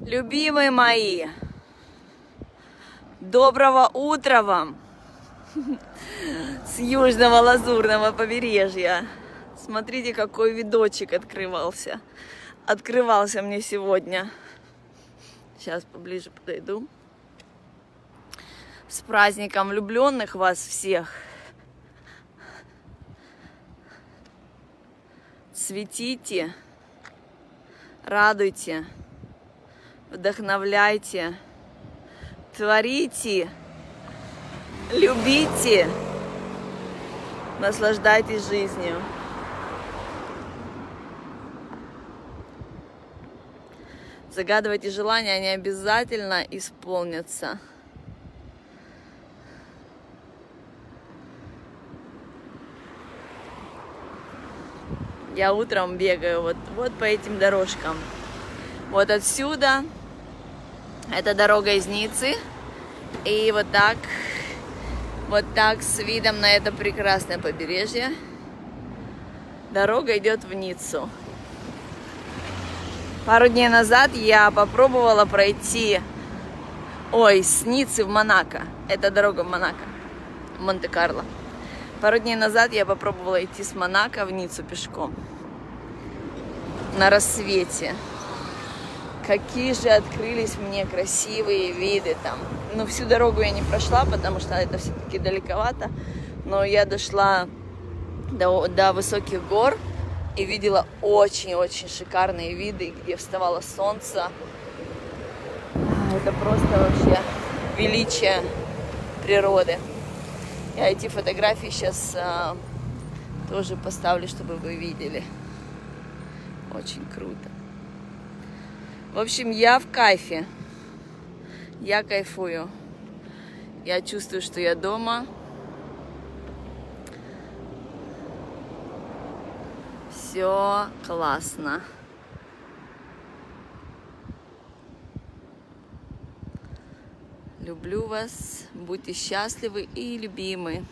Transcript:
Любимые мои, доброго утра вам с южного лазурного побережья. Смотрите, какой видочек открывался. Открывался мне сегодня. Сейчас поближе подойду. С праздником влюбленных вас всех. Светите, радуйте, вдохновляйте, творите, любите, наслаждайтесь жизнью. Загадывайте желания, они обязательно исполнятся. Я утром бегаю вот, вот по этим дорожкам. Вот отсюда, это дорога из Ниццы. И вот так, вот так с видом на это прекрасное побережье. Дорога идет в Ниццу. Пару дней назад я попробовала пройти, ой, с Ниццы в Монако. Это дорога в Монако, Монте-Карло. Пару дней назад я попробовала идти с Монако в Ниццу пешком. На рассвете. Какие же открылись мне красивые виды там. Ну, всю дорогу я не прошла, потому что это все-таки далековато. Но я дошла до, до высоких гор и видела очень-очень шикарные виды, где вставало солнце. Это просто вообще величие природы. Я эти фотографии сейчас а, тоже поставлю, чтобы вы видели. Очень круто. В общем, я в кайфе. Я кайфую. Я чувствую, что я дома. Все классно. Люблю вас, будьте счастливы и любимы.